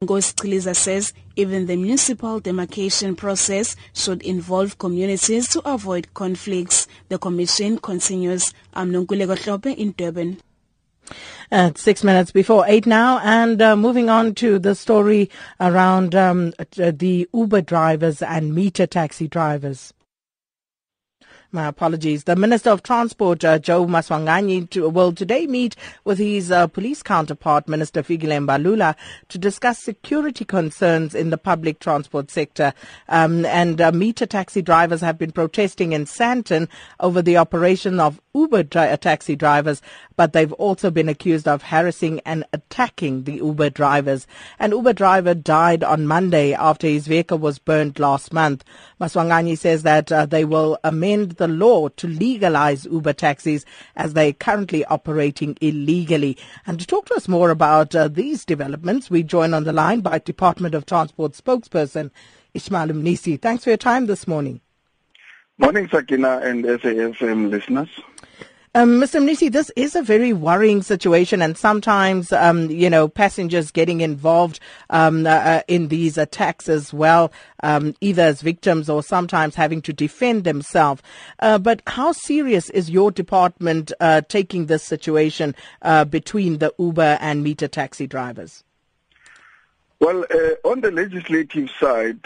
Ngosi says even the municipal demarcation process should involve communities to avoid conflicts. The commission continues. I'm Nonkulego in Durban. At six minutes before eight now, and uh, moving on to the story around um, the Uber drivers and meter taxi drivers. My apologies. The Minister of Transport, uh, Joe Maswanganyi, to, will today meet with his uh, police counterpart, Minister Fikile Mbalula, to discuss security concerns in the public transport sector. Um, and uh, meter taxi drivers have been protesting in Sandton over the operation of Uber dri- taxi drivers, but they've also been accused of harassing and attacking the Uber drivers. An Uber driver died on Monday after his vehicle was burned last month. Maswanganyi says that uh, they will amend the law to legalize Uber taxis as they are currently operating illegally. And to talk to us more about uh, these developments, we join on the line by Department of Transport spokesperson Ismail Mnisi. Thanks for your time this morning. Morning, Sakina and SAFM listeners. Um, Mr. Mnisi, this is a very worrying situation, and sometimes, um, you know, passengers getting involved um, uh, uh, in these attacks as well, um, either as victims or sometimes having to defend themselves. Uh, but how serious is your department uh, taking this situation uh, between the Uber and meter taxi drivers? Well, uh, on the legislative side,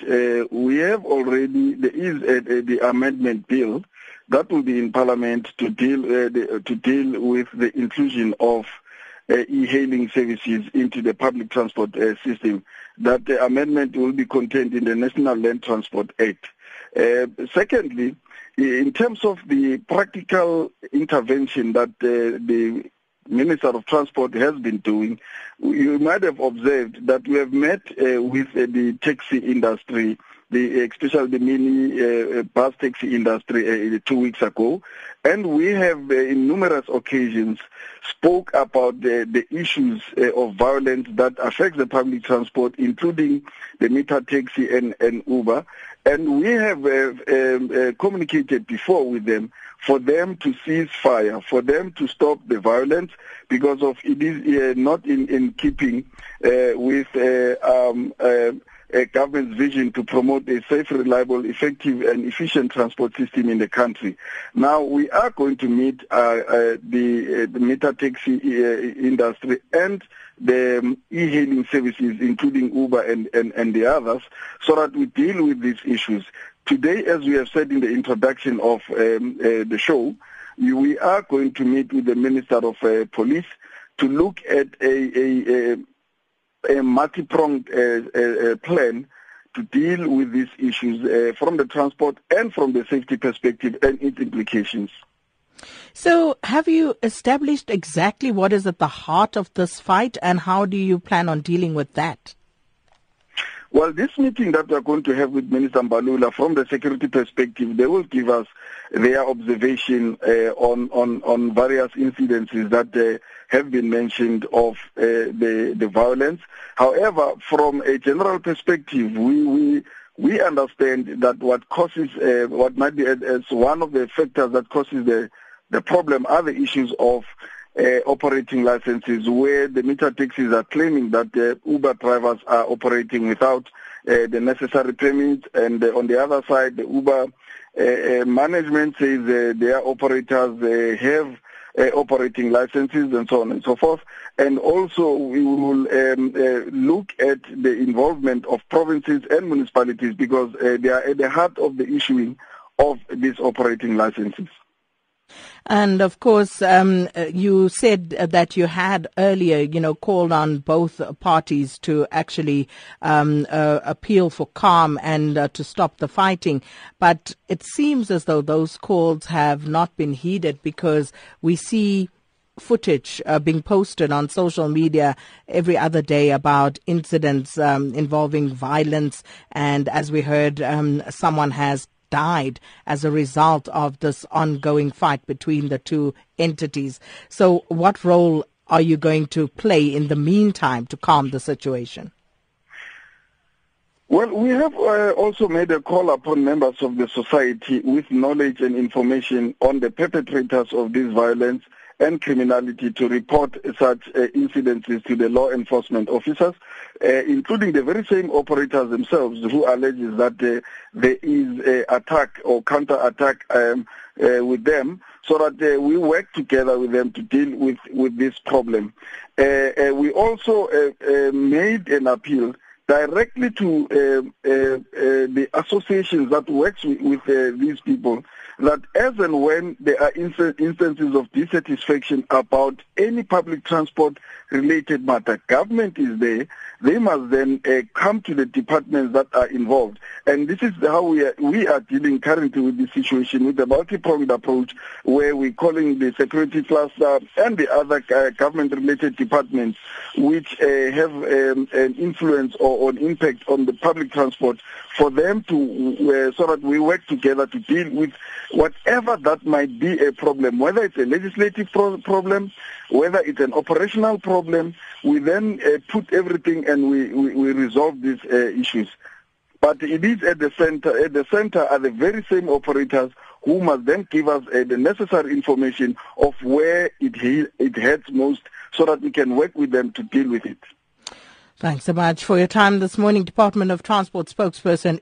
we have already there is a, a, the amendment bill that will be in Parliament to deal uh, the, to deal with the inclusion of uh, e-hailing services into the public transport uh, system. That amendment will be contained in the National Land Transport Act. secondly, in terms of the practical intervention that the Minister of Transport has been doing, you might have observed that we have met uh, with uh, the taxi industry, the, especially the mini uh, uh bus taxi industry uh, two weeks ago, and we have uh, in numerous occasions spoke about the, the issues of violence that affects the public transport, including the meter taxi and, and Uber. And we have um, communicated before with them for them to cease fire, for them to stop the violence, because of it is uh, not in, in keeping uh, with uh, um, uh, government's vision to promote a safe, reliable, effective, and efficient transport system in the country. Now, we are going to meet uh, uh, the, the meter taxi industry and the um, e-hailing services, including Uber and, and, and the others, so that we deal with these issues. Today, as we have said in the introduction of um, uh, the show, we are going to meet with the Minister of uh, Police to look at a, a, a, a multi-pronged uh, uh, uh plan to deal with these issues from the transport and from the safety perspective and its implications. So, have you established exactly what is at the heart of this fight and how do you plan on dealing with that? Well, this meeting that we are going to have with Minister Mbalula, from the security perspective, they will give us their observation uh, on, on, on various incidences that uh, have been mentioned of uh, the, the violence. However, from a general perspective, we, we, we understand that what causes, uh, what might be as one of the factors that causes the, the problem are the issues of uh, operating licenses where the meter taxis are claiming that the Uber drivers are operating without uh, the necessary permits and uh, on the other side the Uber uh, uh, management says uh, their operators have operating licenses and so on and so forth and also we will um, look at the involvement of provinces and municipalities because they are at the heart of the issuing of these operating licenses. And of course, um, uh, you said that you had earlier, you know, called on both parties to actually um, uh, appeal for calm and uh, to stop the fighting. But it seems as though those calls have not been heeded because we see footage uh, being posted on social media every other day about incidents um, involving violence. And as we heard, um, someone has died as a result of this ongoing fight between the two entities. So, what role are you going to play in the meantime to calm the situation? Well, we have uh, also made a call upon members of the society with knowledge and information on the perpetrators of this violence and criminality to report such uh, incidences to the law enforcement officers, uh, including the very same operators themselves who alleges that uh, there is a attack or counter-attack um, uh, with them so that uh, we work together with them to deal with, with this problem. Uh, we also made an appeal directly to uh, uh, uh, the associations that works with, with these people that as and when there are instances of dissatisfaction about any public transport related matter, government is there. They must then uh, come to the departments that are involved. And this is how we are, we are dealing currently with the situation with the multi-pronged approach where we're calling the security cluster and the other uh, government-related departments which uh, have um, an influence or an impact on the public transport for them to, uh, so that we work together to deal with whatever that might be a problem, whether it's a legislative pro- problem, whether it's an operational problem, we then uh, put everything and we, we, we resolve these uh, issues. But it is at the center. At the center are the very same operators who must then give us uh, the necessary information of where it it hurts most, so that we can work with them to deal with it. Thanks so much for your time this morning. Department of Transport spokesperson.